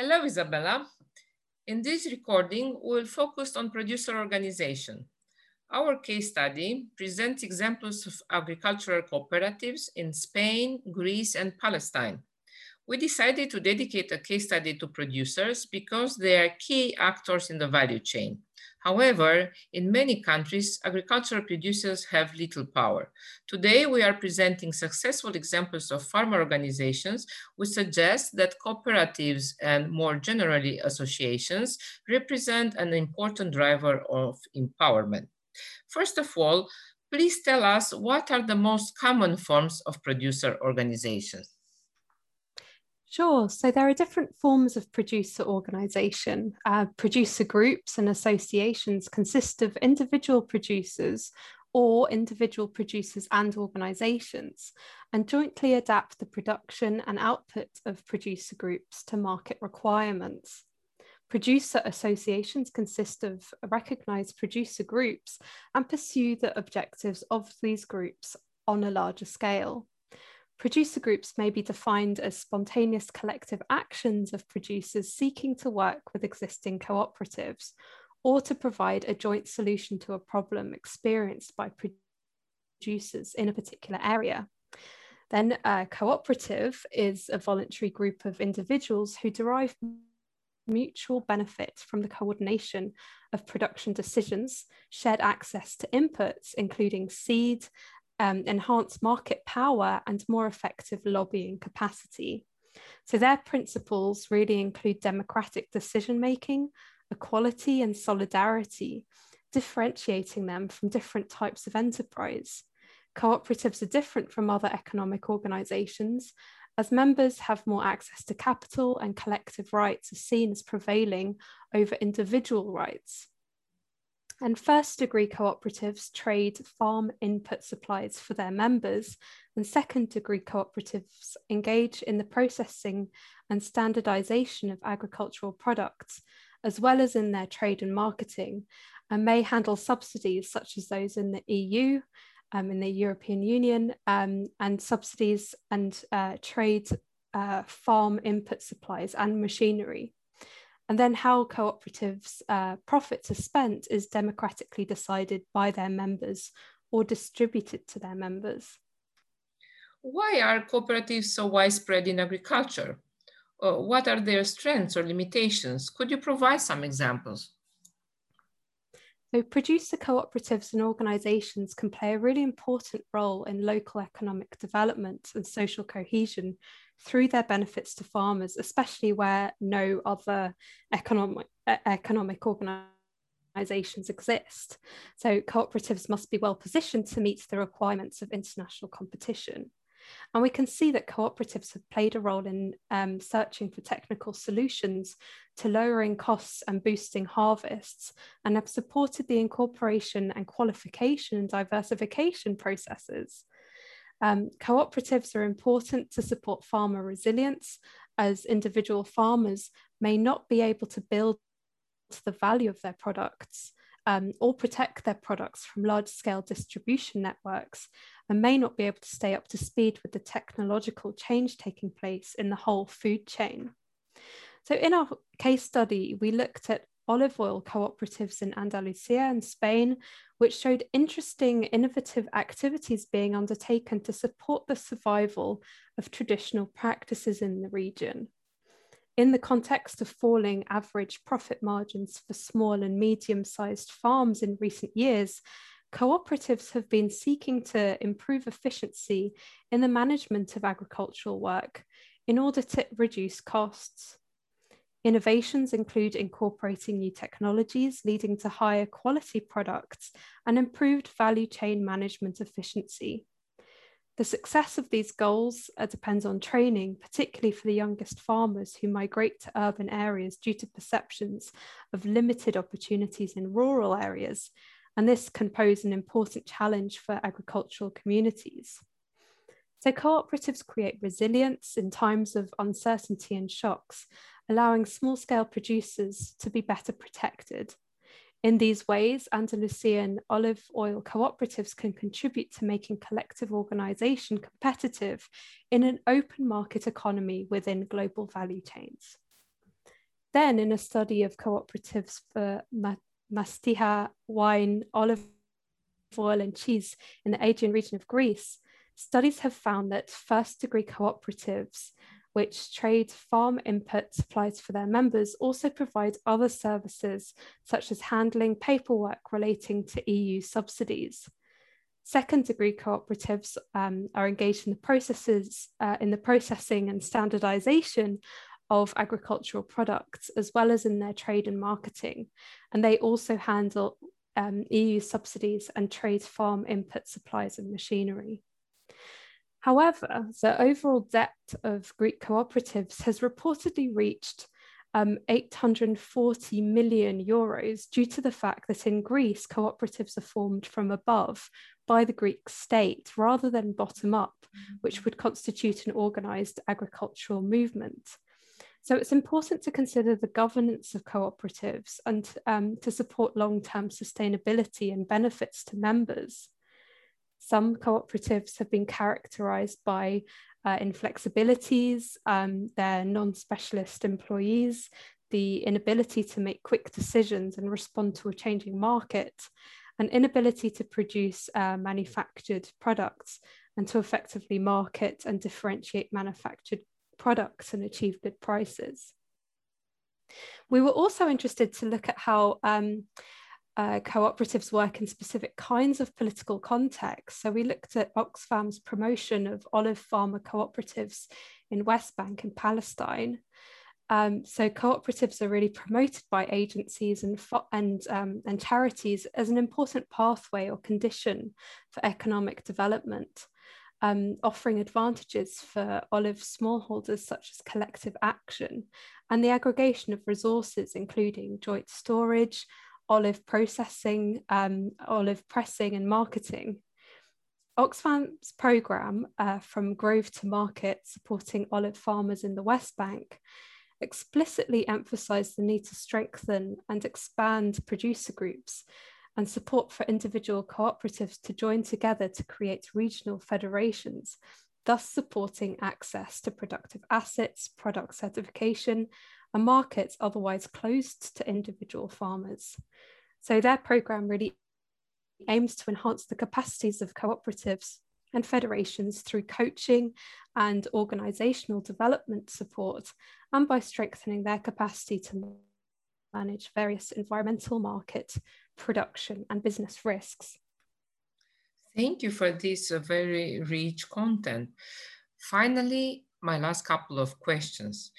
Hello, Isabella. In this recording, we'll focus on producer organization. Our case study presents examples of agricultural cooperatives in Spain, Greece, and Palestine. We decided to dedicate a case study to producers because they are key actors in the value chain. However, in many countries, agricultural producers have little power. Today, we are presenting successful examples of farmer organizations which suggest that cooperatives and more generally associations represent an important driver of empowerment. First of all, please tell us what are the most common forms of producer organizations? Sure. So there are different forms of producer organisation. Uh, producer groups and associations consist of individual producers or individual producers and organisations and jointly adapt the production and output of producer groups to market requirements. Producer associations consist of recognised producer groups and pursue the objectives of these groups on a larger scale. Producer groups may be defined as spontaneous collective actions of producers seeking to work with existing cooperatives or to provide a joint solution to a problem experienced by producers in a particular area. Then a cooperative is a voluntary group of individuals who derive mutual benefit from the coordination of production decisions, shared access to inputs, including seed, um, enhance market power and more effective lobbying capacity. So their principles really include democratic decision making, equality, and solidarity, differentiating them from different types of enterprise. Cooperatives are different from other economic organizations as members have more access to capital and collective rights are seen as prevailing over individual rights. And first degree cooperatives trade farm input supplies for their members, and second degree cooperatives engage in the processing and standardization of agricultural products, as well as in their trade and marketing, and may handle subsidies such as those in the EU, um, in the European Union, um, and subsidies and uh, trade uh, farm input supplies and machinery. And then how cooperatives' uh, profits are spent is democratically decided by their members or distributed to their members. Why are cooperatives so widespread in agriculture? Uh, what are their strengths or limitations? Could you provide some examples? So producer cooperatives and organisations can play a really important role in local economic development and social cohesion through their benefits to farmers, especially where no other economic, economic organisations exist. So cooperatives must be well positioned to meet the requirements of international competition. And we can see that cooperatives have played a role in um, searching for technical solutions to lowering costs and boosting harvests, and have supported the incorporation and qualification and diversification processes. Um, cooperatives are important to support farmer resilience, as individual farmers may not be able to build the value of their products um, or protect their products from large scale distribution networks and may not be able to stay up to speed with the technological change taking place in the whole food chain. So, in our case study, we looked at olive oil cooperatives in Andalusia and Spain, which showed interesting innovative activities being undertaken to support the survival of traditional practices in the region. In the context of falling average profit margins for small and medium sized farms in recent years, cooperatives have been seeking to improve efficiency in the management of agricultural work in order to reduce costs. Innovations include incorporating new technologies leading to higher quality products and improved value chain management efficiency. The success of these goals uh, depends on training, particularly for the youngest farmers who migrate to urban areas due to perceptions of limited opportunities in rural areas, and this can pose an important challenge for agricultural communities. So, cooperatives create resilience in times of uncertainty and shocks, allowing small scale producers to be better protected. In these ways, Andalusian olive oil cooperatives can contribute to making collective organisation competitive in an open market economy within global value chains. Then, in a study of cooperatives for mastiha, wine, olive oil, and cheese in the Aegean region of Greece, studies have found that first degree cooperatives, which trade farm input supplies for their members, also provide other services such as handling paperwork relating to EU subsidies. Second degree cooperatives um, are engaged in the processes, uh, in the processing and standardization of agricultural products, as well as in their trade and marketing. And they also handle um, EU subsidies and trade farm input supplies and machinery. However, the overall debt of Greek cooperatives has reportedly reached um, 840 million euros due to the fact that in Greece, cooperatives are formed from above by the Greek state rather than bottom up, which would constitute an organised agricultural movement. So it's important to consider the governance of cooperatives and um, to support long-term sustainability and benefits to members. Some cooperatives have been characterized by uh, inflexibilities, um, their non-specialist employees, the inability to make quick decisions and respond to a changing market, an inability to produce uh, manufactured products and to effectively market and differentiate manufactured products and achieve good prices. We were also interested to look at how um, uh, cooperatives work in specific kinds of political contexts. So we looked at Oxfam's promotion of olive farmer cooperatives in West Bank and Palestine. Um, so cooperatives are really promoted by agencies and and um, and charities as an important pathway or condition for economic development um, offering advantages for olive smallholders such as collective action and the aggregation of resources, including joint storage, olive processing, um, olive pressing, and marketing. Oxfam's programme, uh, From Grove to Market, supporting olive farmers in the West Bank, explicitly emphasised the need to strengthen and expand producer groups and support for individual cooperatives to join together to create regional federations, thus supporting access to productive assets, product certification, and markets otherwise closed to individual farmers. So their programme really aims to enhance the capacities of cooperatives and federations through coaching and organisational development support and by strengthening their capacity to manage various environmental market production and business risks. Thank you for this uh, very rich content. Finally, my last couple of questions.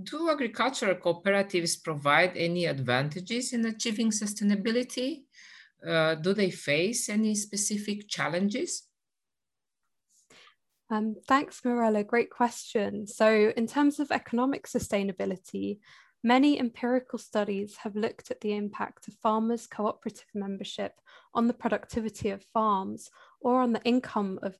Do agricultural cooperatives provide any advantages in achieving sustainability? Uh, do they face any specific challenges? Um, thanks, Mirella. Great question. So, in terms of economic sustainability, Many empirical studies have looked at the impact of farmers' cooperative membership on the productivity of farms or on the income of,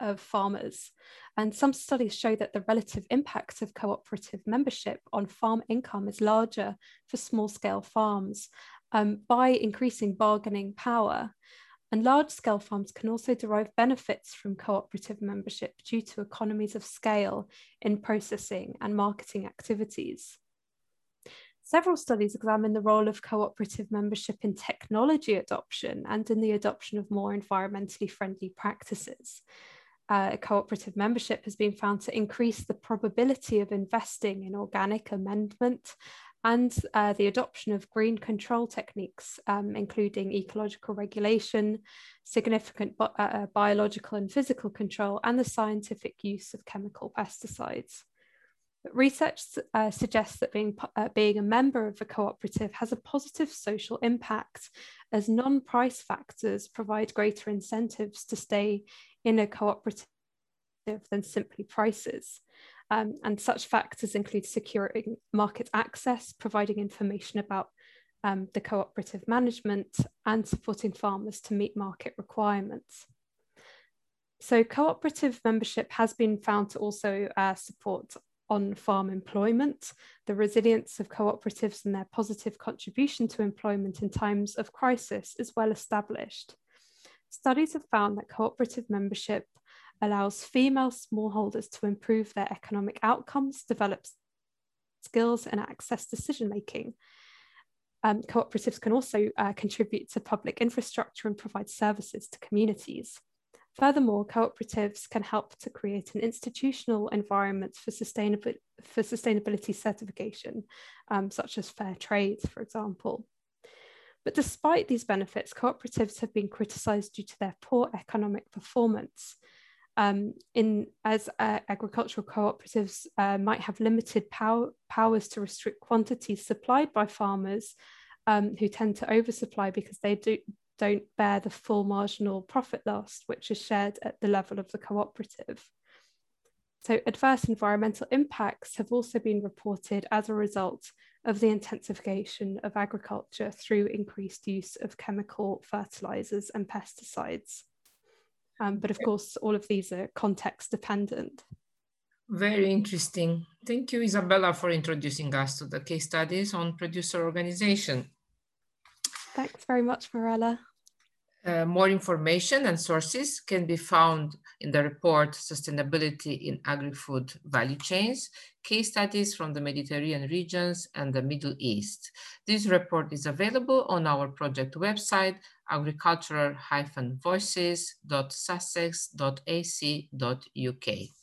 of farmers. And some studies show that the relative impact of cooperative membership on farm income is larger for small scale farms um, by increasing bargaining power. And large scale farms can also derive benefits from cooperative membership due to economies of scale in processing and marketing activities. Several studies examine the role of cooperative membership in technology adoption and in the adoption of more environmentally friendly practices. Uh, cooperative membership has been found to increase the probability of investing in organic amendment and uh, the adoption of green control techniques, um, including ecological regulation, significant bi uh, biological and physical control, and the scientific use of chemical pesticides. Research uh, suggests that being, uh, being a member of a cooperative has a positive social impact as non-price factors provide greater incentives to stay in a cooperative than simply prices. Um, and such factors include securing market access, providing information about um, the cooperative management and supporting farmers to meet market requirements. So cooperative membership has been found to also uh, support on farm employment, the resilience of cooperatives and their positive contribution to employment in times of crisis is well established. Studies have found that cooperative membership allows female smallholders to improve their economic outcomes, develop skills and access decision-making. Um, cooperatives can also uh, contribute to public infrastructure and provide services to communities. Furthermore, cooperatives can help to create an institutional environment for, sustainab for sustainability certification, um, such as fair trade, for example. But despite these benefits, cooperatives have been criticised due to their poor economic performance. Um, in as uh, agricultural cooperatives uh, might have limited power, powers to restrict quantities supplied by farmers um, who tend to oversupply because they do, don't bear the full marginal profit loss, which is shared at the level of the cooperative. So adverse environmental impacts have also been reported as a result of the intensification of agriculture through increased use of chemical fertilizers and pesticides. Um, but of course, all of these are context dependent. Very interesting. Thank you, Isabella, for introducing us to the case studies on producer organization. Thanks very much, Mirella. Uh, more information and sources can be found in the report Sustainability in Agri-Food Value Chains, case studies from the Mediterranean regions and the Middle East. This report is available on our project website, agricultural-voices.sussex.ac.uk.